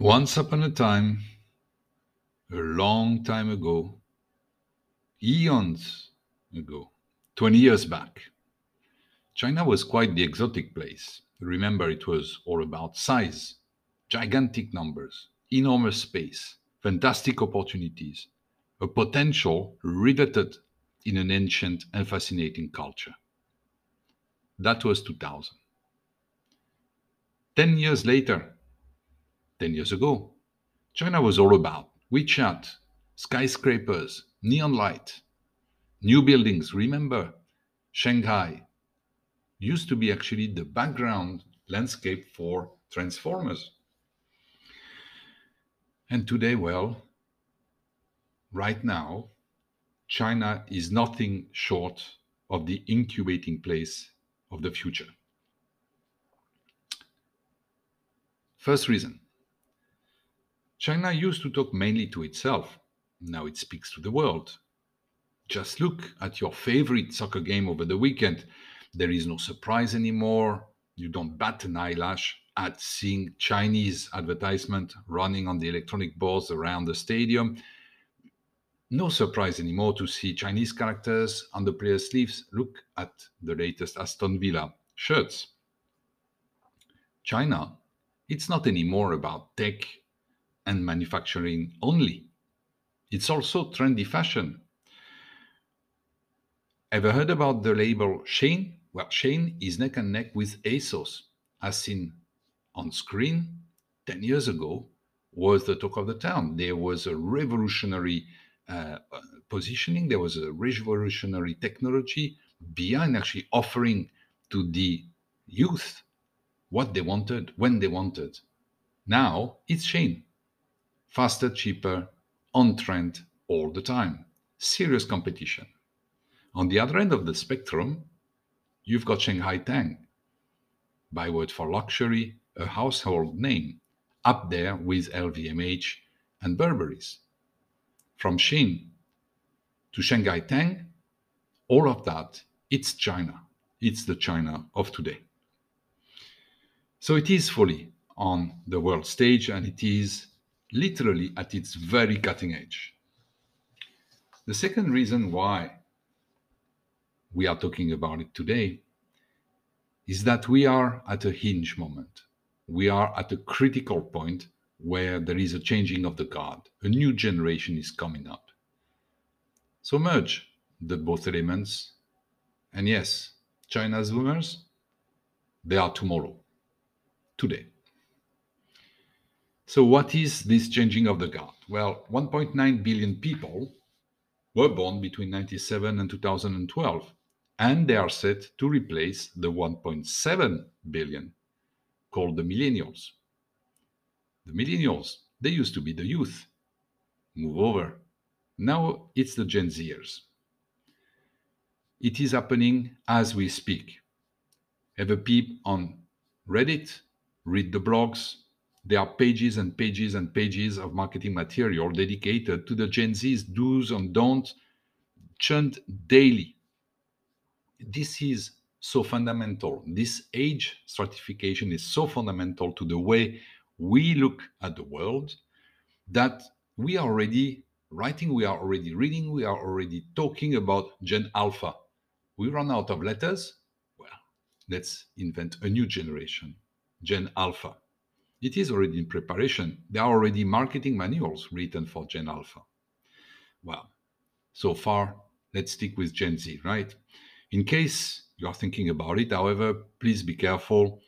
Once upon a time, a long time ago, eons ago, 20 years back, China was quite the exotic place. Remember, it was all about size, gigantic numbers, enormous space, fantastic opportunities, a potential riveted in an ancient and fascinating culture. That was 2000. 10 years later, 10 years ago, China was all about WeChat, skyscrapers, neon light, new buildings. Remember, Shanghai used to be actually the background landscape for transformers. And today, well, right now, China is nothing short of the incubating place of the future. First reason China used to talk mainly to itself. Now it speaks to the world. Just look at your favorite soccer game over the weekend. There is no surprise anymore. You don't bat an eyelash at seeing Chinese advertisement running on the electronic boards around the stadium. No surprise anymore to see Chinese characters on the players' sleeves. Look at the latest Aston Villa shirts. China, it's not anymore about tech and manufacturing only. It's also trendy fashion. Ever heard about the label Shane? Well, Shane is neck and neck with ASOS, as seen on screen 10 years ago, was the talk of the town. There was a revolutionary uh, positioning, there was a revolutionary technology behind actually offering to the youth what they wanted, when they wanted. Now it's Shein faster, cheaper, on trend all the time. Serious competition. On the other end of the spectrum, you've got Shanghai Tang, byword for luxury, a household name, up there with LVMH and Burberry's. From Shein to Shanghai Tang, all of that, it's China. It's the China of today. So it is fully on the world stage and it is literally at its very cutting edge. The second reason why we are talking about it today is that we are at a hinge moment. We are at a critical point where there is a changing of the guard. A new generation is coming up. So merge the both elements. And yes, China's boomers, they are tomorrow, today. So, what is this changing of the guard? Well, 1.9 billion people were born between 97 and 2012, and they are set to replace the 1.7 billion called the millennials. The millennials, they used to be the youth. Move over. Now it's the Gen Zers. It is happening as we speak. Have a peep on Reddit, read the blogs, there are pages and pages and pages of marketing material dedicated to the Gen Z's do's and don'ts, churned daily. This is so fundamental. This age stratification is so fundamental to the way we look at the world that we are already writing, we are already reading, we are already talking about Gen Alpha. We run out of letters. Well, let's invent a new generation, Gen Alpha. It is already in preparation. There are already marketing manuals written for Gen Alpha. Well, so far, let's stick with Gen Z, right? In case you are thinking about it, however, please be careful.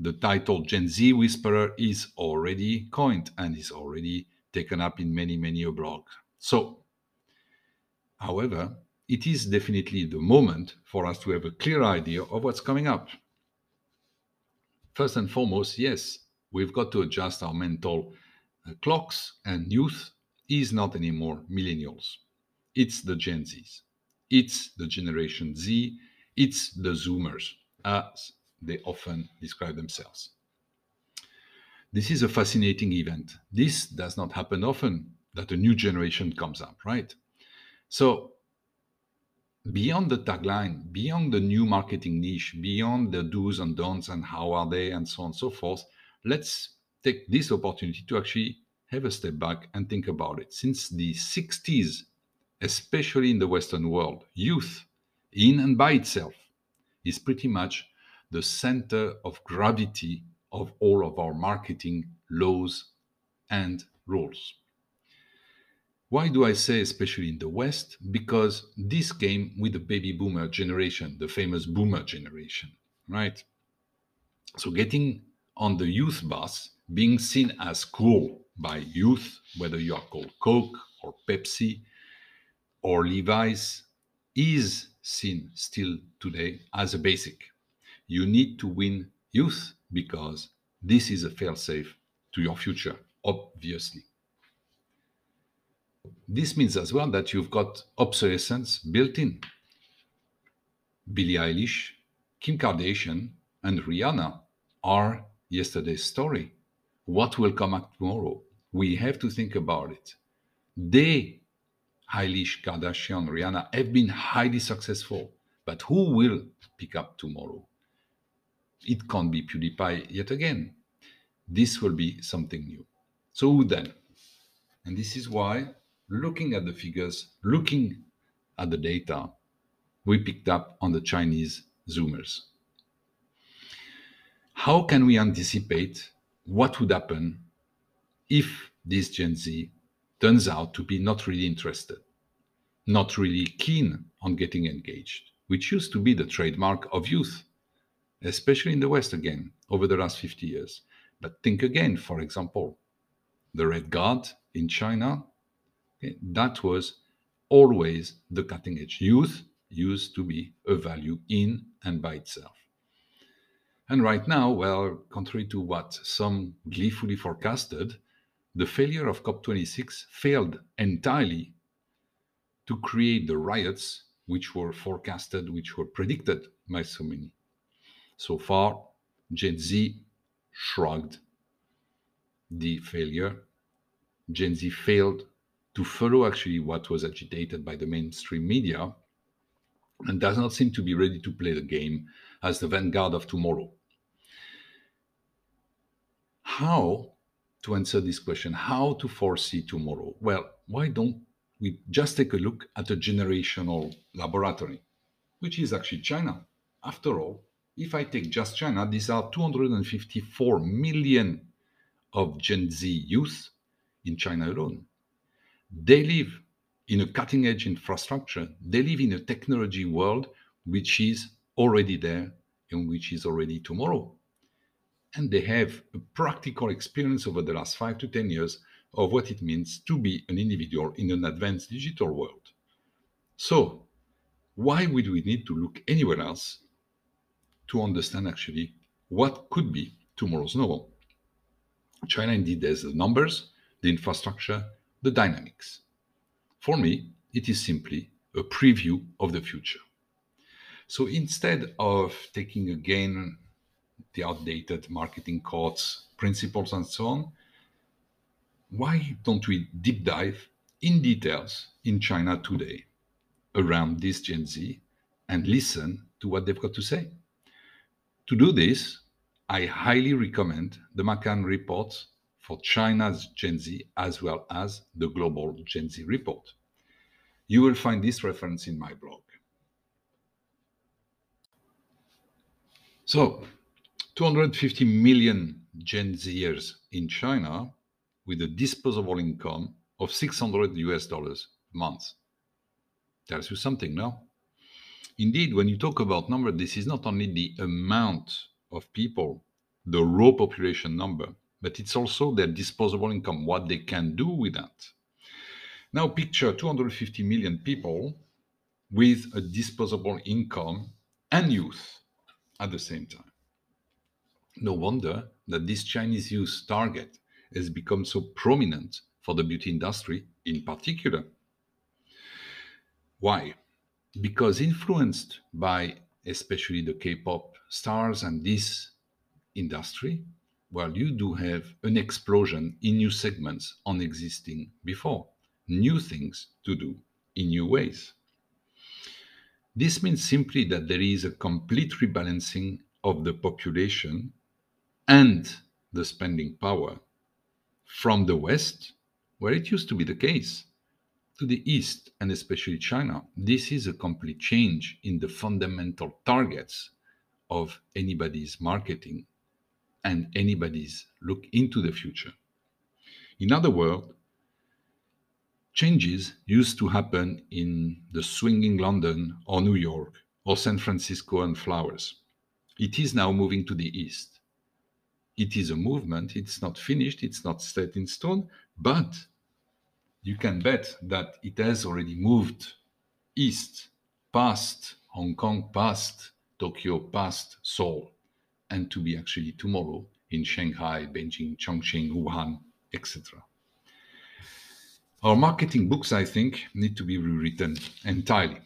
The title Gen Z Whisperer is already coined and is already taken up in many, many a blog. So, however, it is definitely the moment for us to have a clear idea of what's coming up. First and foremost, yes, we've got to adjust our mental uh, clocks, and youth is not anymore millennials. It's the Gen Zs. It's the Generation Z. It's the Zoomers, as they often describe themselves. This is a fascinating event. This does not happen often that a new generation comes up, right? So, beyond the tagline, beyond the new marketing niche, beyond the do's and don'ts and how are they and so on and so forth, let's take this opportunity to actually have a step back and think about it. Since the 60s, especially in the Western world, youth, in and by itself, is pretty much the center of gravity of all of our marketing laws and rules. Why do I say especially in the West? Because this came with the baby boomer generation, the famous boomer generation, right? So getting on the youth bus, being seen as cool by youth, whether you are called Coke or Pepsi or Levi's, is seen still today as a basic. You need to win youth because this is a fail safe to your future, obviously. This means as well that you've got obsolescence built in. Billie Eilish, Kim Kardashian, and Rihanna are yesterday's story. What will come up tomorrow? We have to think about it. They, Eilish, Kardashian, Rihanna, have been highly successful, but who will pick up tomorrow? It can't be PewDiePie yet again. This will be something new. So then? And this is why looking at the figures, looking at the data, we picked up on the Chinese Zoomers. How can we anticipate what would happen if this Gen Z turns out to be not really interested, not really keen on getting engaged, which used to be the trademark of youth, especially in the West again, over the last 50 years. But think again, for example, the Red Guard in China Okay? That was always the cutting edge. Youth used to be a value in and by itself. And right now, well, contrary to what some gleefully forecasted, the failure of COP26 failed entirely to create the riots which were forecasted, which were predicted by so many. So far, Gen Z shrugged the failure. Gen Z failed to follow actually what was agitated by the mainstream media and does not seem to be ready to play the game as the vanguard of tomorrow. How to answer this question? How to foresee tomorrow? Well, why don't we just take a look at a generational laboratory, which is actually China? After all, if I take just China, these are 254 million of Gen Z youth in China alone. They live in a cutting edge infrastructure. They live in a technology world which is already there and which is already tomorrow. And they have a practical experience over the last five to 10 years of what it means to be an individual in an advanced digital world. So, why would we need to look anywhere else to understand actually what could be tomorrow's novel? China indeed has the numbers, the infrastructure, the dynamics. For me, it is simply a preview of the future. So instead of taking again the outdated marketing courts, principles, and so on, why don't we deep dive in details in China today around this Gen Z and listen to what they've got to say? To do this, I highly recommend the McCann reports for China's Gen Z as well as the global Gen Z report. You will find this reference in my blog. So, 250 million Gen Zers in China with a disposable income of 600 US dollars a month. Tells you something, no? Indeed, when you talk about number, this is not only the amount of people, the raw population number, but it's also their disposable income, what they can do with that. Now, picture 250 million people with a disposable income and youth at the same time. No wonder that this Chinese youth target has become so prominent for the beauty industry in particular. Why? Because influenced by especially the K pop stars and this industry, well, you do have an explosion in new segments on existing before, new things to do in new ways. This means simply that there is a complete rebalancing of the population and the spending power from the West, where it used to be the case, to the East, and especially China. This is a complete change in the fundamental targets of anybody's marketing and anybody's look into the future. In other words, changes used to happen in the swinging London or New York or San Francisco and flowers. It is now moving to the east. It is a movement, it's not finished, it's not set in stone, but you can bet that it has already moved east, past Hong Kong, past Tokyo, past Seoul, and to be actually tomorrow in Shanghai, Beijing, Chongqing, Wuhan, etc. Our marketing books, I think, need to be rewritten entirely.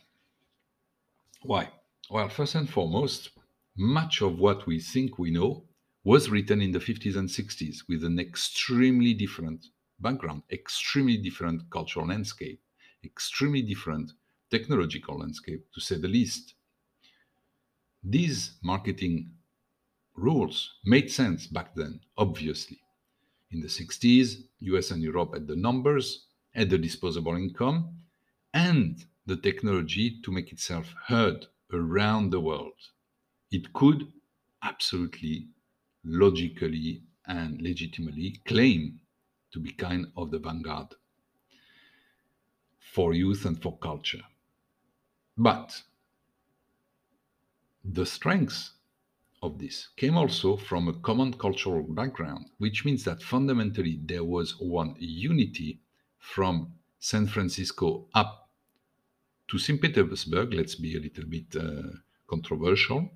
Why? Well, first and foremost, much of what we think we know was written in the 50s and 60s with an extremely different background, extremely different cultural landscape, extremely different technological landscape, to say the least. These marketing rules made sense back then, obviously. In the 60s, US and Europe had the numbers, had the disposable income, and the technology to make itself heard around the world. It could absolutely, logically, and legitimately claim to be kind of the vanguard for youth and for culture. But the strengths of this came also from a common cultural background, which means that fundamentally there was one unity from San Francisco up to St. Petersburg, let's be a little bit uh, controversial,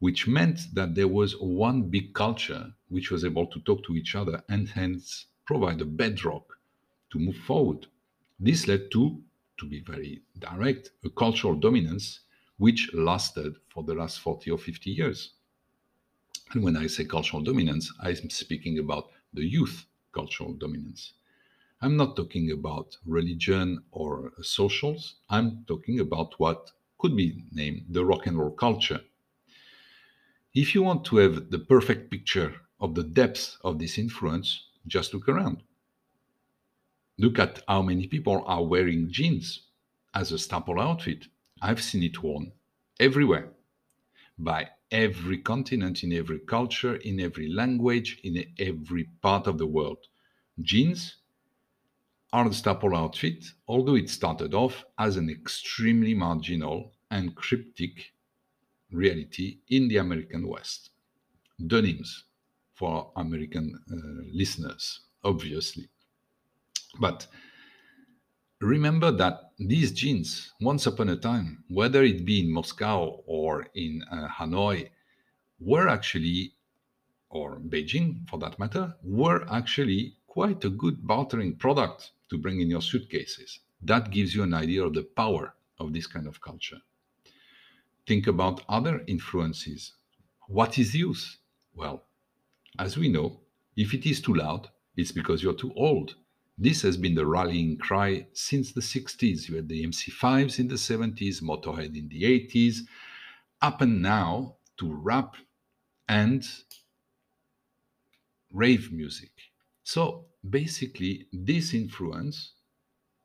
which meant that there was one big culture which was able to talk to each other and hence provide a bedrock to move forward. This led to, to be very direct, a cultural dominance which lasted for the last 40 or 50 years. And when I say cultural dominance, I'm speaking about the youth cultural dominance. I'm not talking about religion or socials. I'm talking about what could be named the rock and roll culture. If you want to have the perfect picture of the depth of this influence, just look around. Look at how many people are wearing jeans as a staple outfit. I've seen it worn everywhere by every continent, in every culture, in every language, in every part of the world. Jeans are the staple outfit, although it started off as an extremely marginal and cryptic reality in the American West. Denims for American uh, listeners, obviously. But remember that these jeans, once upon a time, whether it be in Moscow or in uh, Hanoi, were actually, or Beijing for that matter, were actually quite a good bartering product to bring in your suitcases. That gives you an idea of the power of this kind of culture. Think about other influences. What is youth? Well, as we know, if it is too loud, it's because you're too old. This has been the rallying cry since the 60s. You had the MC5s in the 70s, Motorhead in the 80s, up and now to rap and rave music. So basically, this influence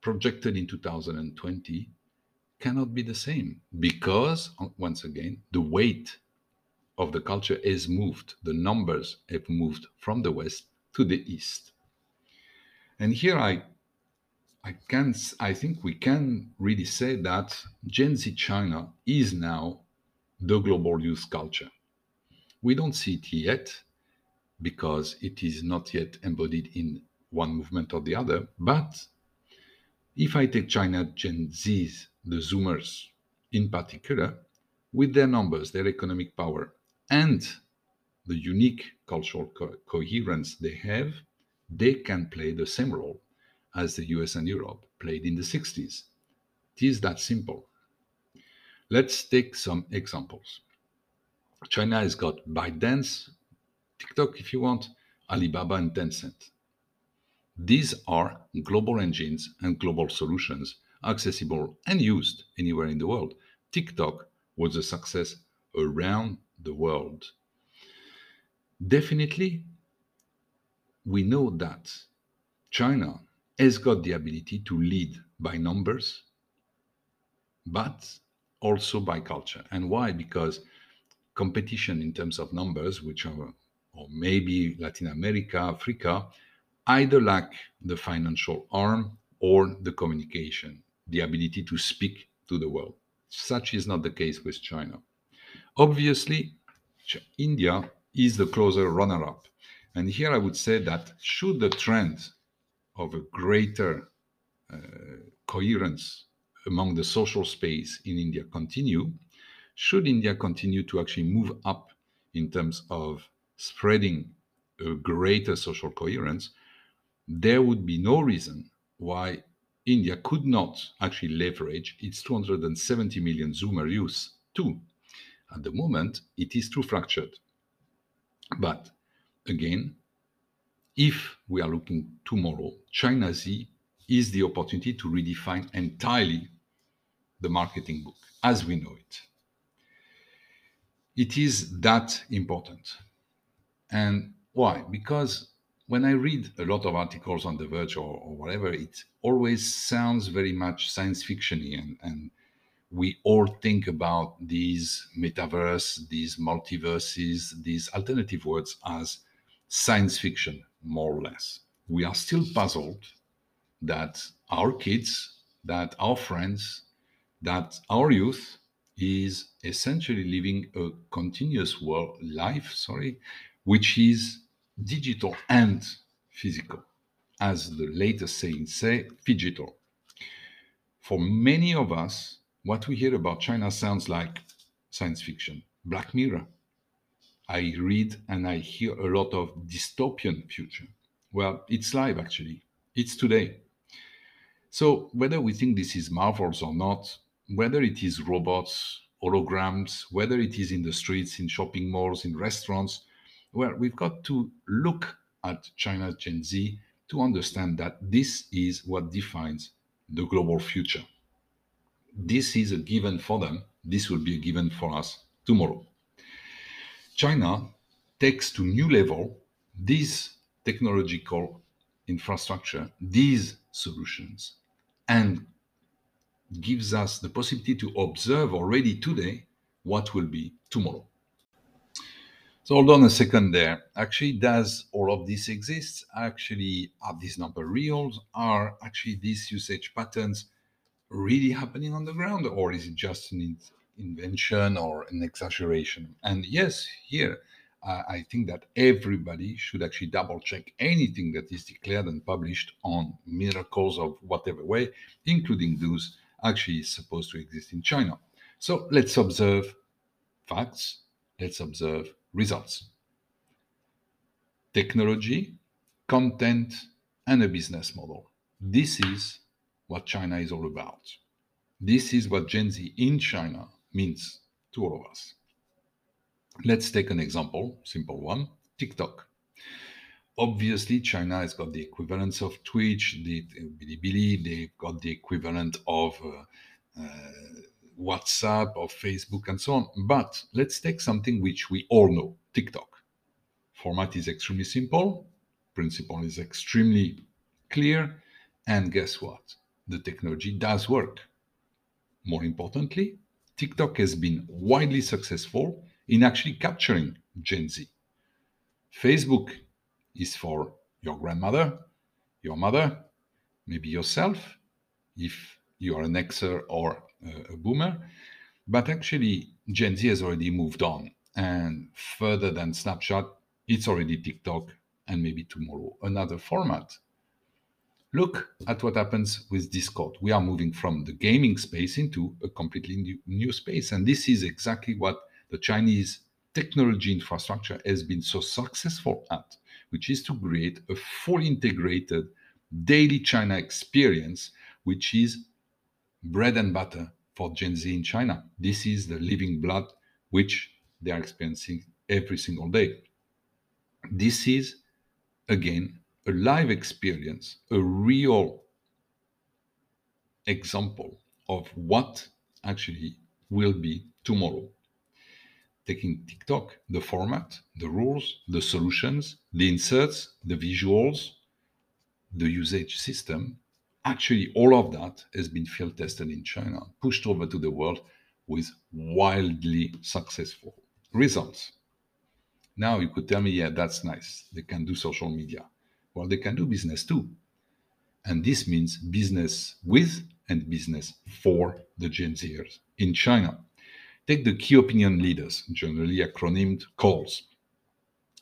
projected in 2020 cannot be the same because, once again, the weight of the culture is moved, the numbers have moved from the west to the east. And here I I can I think we can really say that Gen Z China is now the global youth culture. We don't see it yet because it is not yet embodied in one movement or the other. But if I take China Gen Zs, the Zoomers in particular, with their numbers, their economic power, and the unique cultural co- coherence they have, they can play the same role as the US and Europe played in the 60s. It is that simple. Let's take some examples. China has got ByteDance, TikTok if you want, Alibaba, and Tencent. These are global engines and global solutions accessible and used anywhere in the world. TikTok was a success around the world. Definitely, we know that China has got the ability to lead by numbers, but also by culture. And why? Because competition in terms of numbers, which are, or maybe Latin America, Africa, either lack the financial arm or the communication, the ability to speak to the world. Such is not the case with China. Obviously, India is the closer runner up. And here I would say that should the trend of a greater uh, coherence among the social space in India continue, should India continue to actually move up in terms of spreading a greater social coherence, there would be no reason why India could not actually leverage its 270 million Zoomer use too. At the moment, it is too fractured. But again, if we are looking tomorrow, China Z is the opportunity to redefine entirely the marketing book as we know it. It is that important. And why? Because when I read a lot of articles on The Verge or, or whatever, it always sounds very much science fictiony, and, and we all think about these metaverse, these multiverses, these alternative worlds as science fiction, more or less. We are still puzzled that our kids, that our friends, that our youth is essentially living a continuous world life, sorry, which is digital and physical, as the latest saying say, digital. For many of us, what we hear about China sounds like science fiction, Black Mirror. I read and I hear a lot of dystopian future. Well, it's live actually. It's today. So whether we think this is marvels or not, whether it is robots, holograms, whether it is in the streets, in shopping malls, in restaurants, well, we've got to look at China's Gen Z to understand that this is what defines the global future. This is a given for them. This will be a given for us tomorrow. China takes to new level this technological infrastructure, these solutions, and gives us the possibility to observe already today what will be tomorrow. So hold on a second there. Actually, does all of this exist? Actually, are these numbers real? Are actually these usage patterns really happening on the ground, or is it just an invention or an exaggeration? And yes, here I think that everybody should actually double check anything that is declared and published on miracles of whatever way, including those actually supposed to exist in China. So let's observe facts, let's observe results. Technology, content, and a business model. This is what China is all about. This is what Gen Z in China means to all of us. Let's take an example, simple one TikTok. Obviously, China has got the equivalence of Twitch, the Bilibili, they've got the equivalent of uh, uh, WhatsApp or Facebook and so on. But let's take something which we all know TikTok. Format is extremely simple, principle is extremely clear, and guess what? The technology does work. More importantly, TikTok has been widely successful in actually capturing Gen Z. Facebook is for your grandmother, your mother, maybe yourself, if you are an Xer or a boomer. But actually, Gen Z has already moved on. And further than Snapchat, it's already TikTok and maybe tomorrow another format. Look at what happens with Discord. We are moving from the gaming space into a completely new, new space. And this is exactly what the Chinese technology infrastructure has been so successful at, which is to create a fully integrated daily China experience, which is bread and butter for Gen Z in China. This is the living blood which they are experiencing every single day. This is, again, a live experience, a real example of what actually will be tomorrow. taking TikTok, the format, the rules, the solutions, the inserts, the visuals, the usage system, actually all of that has been field tested in China, pushed over to the world with wildly successful results. Now you could tell me, yeah, that's nice. They can do social media. Well, they can do business too. And this means business with and business for the Gen Zers in China. Take the key opinion leaders, generally acronymed KOLs.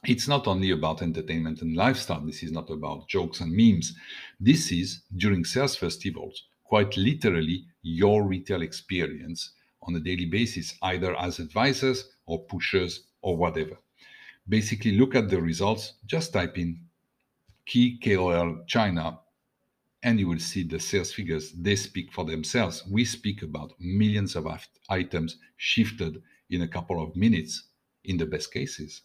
It's not only about entertainment and lifestyle. This is not about jokes and memes. This is, during sales festivals, quite literally your retail experience on a daily basis, either as advisors or pushers or whatever. Basically, look at the results, just type in key KOL China, and you will see the sales figures. They speak for themselves. We speak about millions of items shifted in a couple of minutes in the best cases.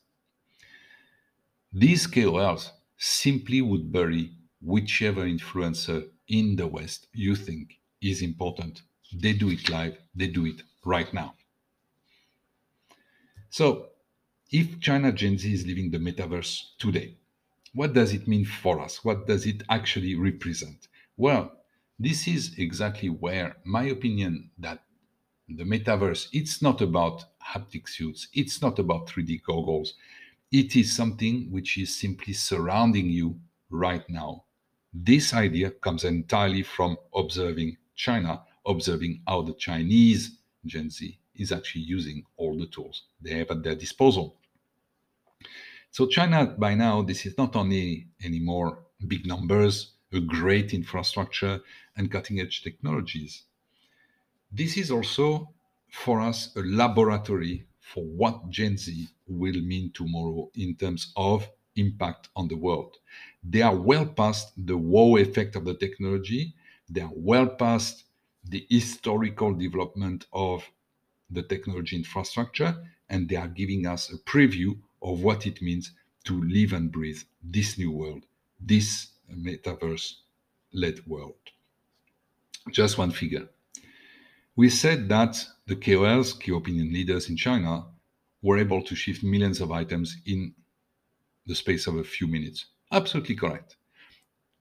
These KOLs simply would bury whichever influencer in the West you think is important. They do it live, they do it right now. So, if China Gen Z is living the metaverse today, what does it mean for us? What does it actually represent? Well, this is exactly where my opinion that the metaverse it's not about haptic suits, it's not about 3D goggles. It is something which is simply surrounding you right now. This idea comes entirely from observing China, observing how the Chinese Gen Z is actually using all the tools they have at their disposal. So China by now, this is not only anymore big numbers, a great infrastructure, and cutting edge technologies. This is also for us a laboratory for what Gen Z will mean tomorrow in terms of impact on the world. They are well past the wow effect of the technology. They are well past the historical development of the technology infrastructure, and they are giving us a preview of what it means to live and breathe this new world, this metaverse led world. Just one figure. We said that the KOLs, key opinion leaders in China, were able to shift millions of items in the space of a few minutes. Absolutely correct.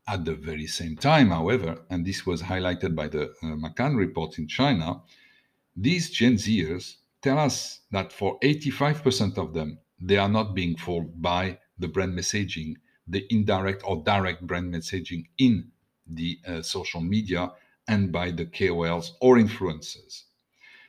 At the very same time, however, and this was highlighted by the uh, McCann report in China, these Gen Zers tell us that for 85% of them, they are not being fooled by the brand messaging, the indirect or direct brand messaging in the uh, social media and by the KOLs or influencers.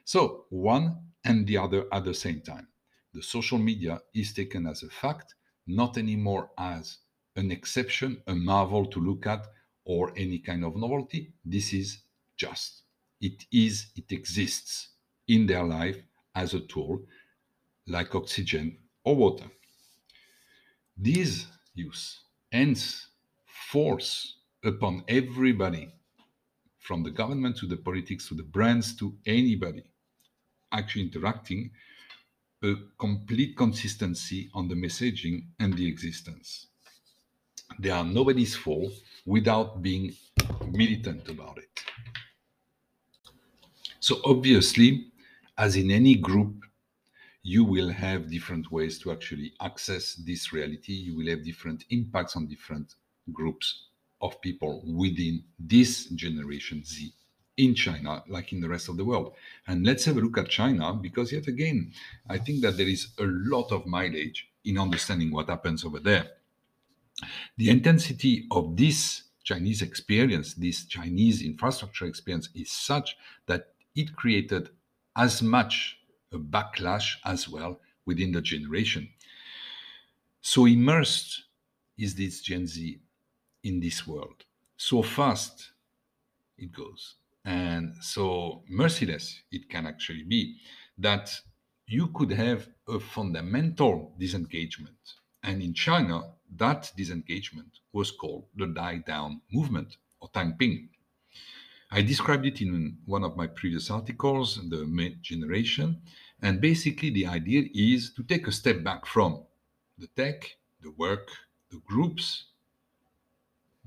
So, one and the other at the same time. The social media is taken as a fact, not anymore as an exception, a marvel to look at, or any kind of novelty. This is just. It is, it exists in their life as a tool, like oxygen or water. These use hence force upon everybody, from the government to the politics to the brands to anybody actually interacting, a complete consistency on the messaging and the existence. They are nobody's fault without being militant about it. So, obviously, as in any group, you will have different ways to actually access this reality. You will have different impacts on different groups of people within this generation Z in China, like in the rest of the world. And let's have a look at China, because yet again, I think that there is a lot of mileage in understanding what happens over there. The intensity of this Chinese experience, this Chinese infrastructure experience, is such that it created as much a backlash as well within the generation. So immersed is this Gen Z in this world. So fast it goes. And so merciless it can actually be that you could have a fundamental disengagement. And in China, that disengagement was called the die down movement or Tang Ping. I described it in one of my previous articles, the mid generation. And basically, the idea is to take a step back from the tech, the work, the groups,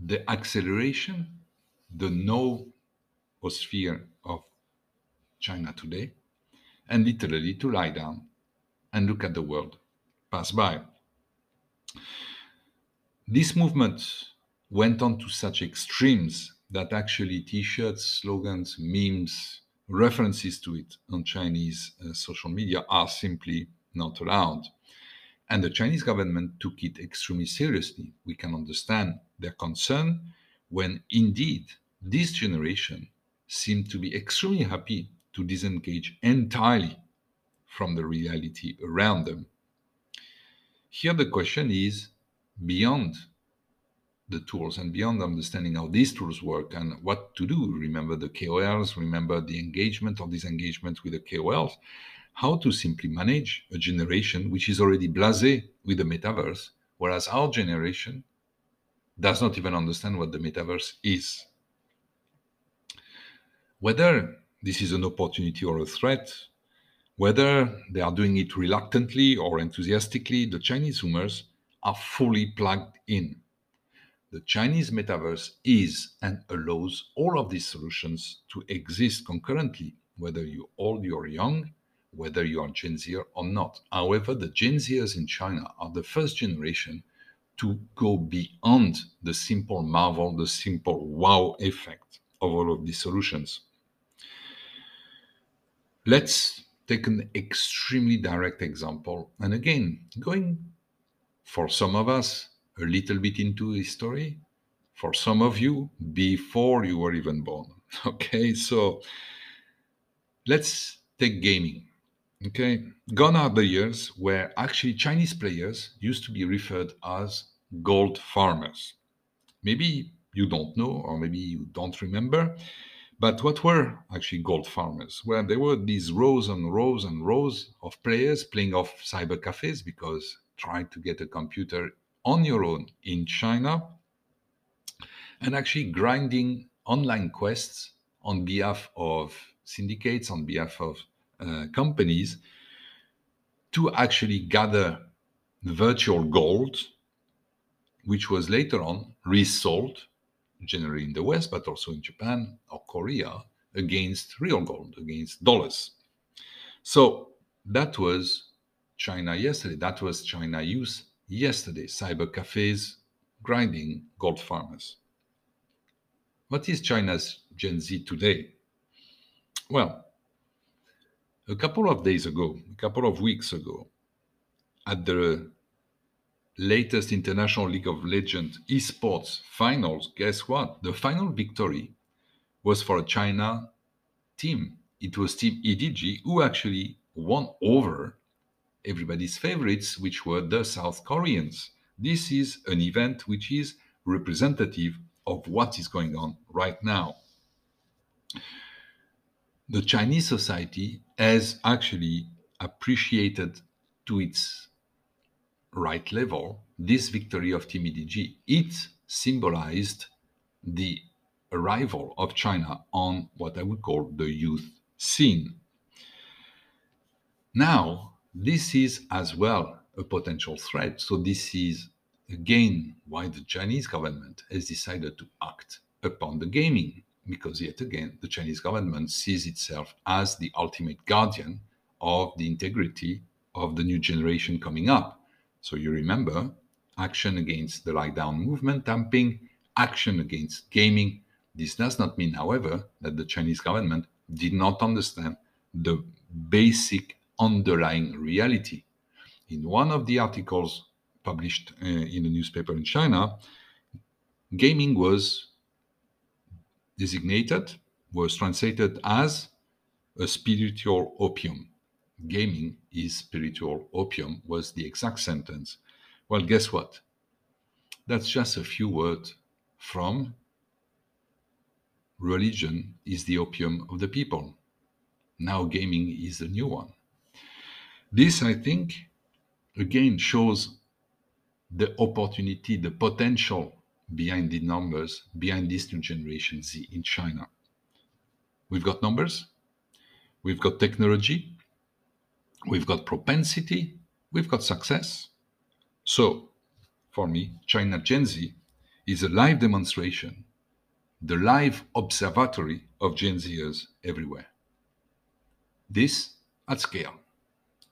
the acceleration, the noosphere of China today, and literally to lie down and look at the world pass by. This movement went on to such extremes that actually t shirts, slogans, memes, references to it on Chinese uh, social media are simply not allowed. And the Chinese government took it extremely seriously. We can understand their concern when indeed this generation seemed to be extremely happy to disengage entirely from the reality around them. Here, the question is beyond the tools and beyond understanding how these tools work and what to do. Remember the KOLs, remember the engagement or disengagement with the KOLs, how to simply manage a generation which is already blasé with the metaverse, whereas our generation does not even understand what the metaverse is. Whether this is an opportunity or a threat, whether they are doing it reluctantly or enthusiastically, the Chinese Zoomers are fully plugged in. The Chinese metaverse is and allows all of these solutions to exist concurrently, whether you're old or young, whether you are Gen Z or not. However, the Gen Zers in China are the first generation to go beyond the simple marvel, the simple wow effect of all of these solutions. Let's take an extremely direct example. And again, going for some of us a little bit into history, for some of you before you were even born. Okay, so let's take gaming. Okay, gone are the years where actually Chinese players used to be referred as gold farmers. Maybe you don't know, or maybe you don't remember, but what were actually gold farmers? Well, there were these rows and rows and rows of players playing off cyber cafes because trying to get a computer on your own in China and actually grinding online quests on behalf of syndicates, on behalf of uh, companies to actually gather virtual gold, which was later on resold, generally in the West, but also in Japan or Korea, against real gold, against dollars. So that was China yesterday. That was China use yesterday. Cyber cafes grinding gold farmers. What is China's Gen Z today? Well, a couple of days ago, a couple of weeks ago, at the latest International League of Legends esports finals, guess what? The final victory was for a China team. It was Team EDG who actually won over everybody's favorites, which were the South Koreans. This is an event which is representative of what is going on right now the Chinese society has actually appreciated to its right level this victory of Team EDG. It symbolized the arrival of China on what I would call the youth scene. Now, this is as well a potential threat. So, this is again why the Chinese government has decided to act upon the gaming because yet again, the Chinese government sees itself as the ultimate guardian of the integrity of the new generation coming up. So you remember action against the lie down movement tang ping, action against gaming. This does not mean, however, that the Chinese government did not understand the basic underlying reality. In one of the articles published uh, in a newspaper in China, gaming was designated was translated as a spiritual opium. Gaming is spiritual opium, was the exact sentence. Well, guess what? That's just a few words from religion is the opium of the people. Now, gaming is the new one. This, I think, again shows the opportunity, the potential behind the numbers, behind this new generation Z in China. We've got numbers, we've got technology, we've got propensity, we've got success. So, for me, China Gen Z is a live demonstration, the live observatory of Gen Zers everywhere. This at scale.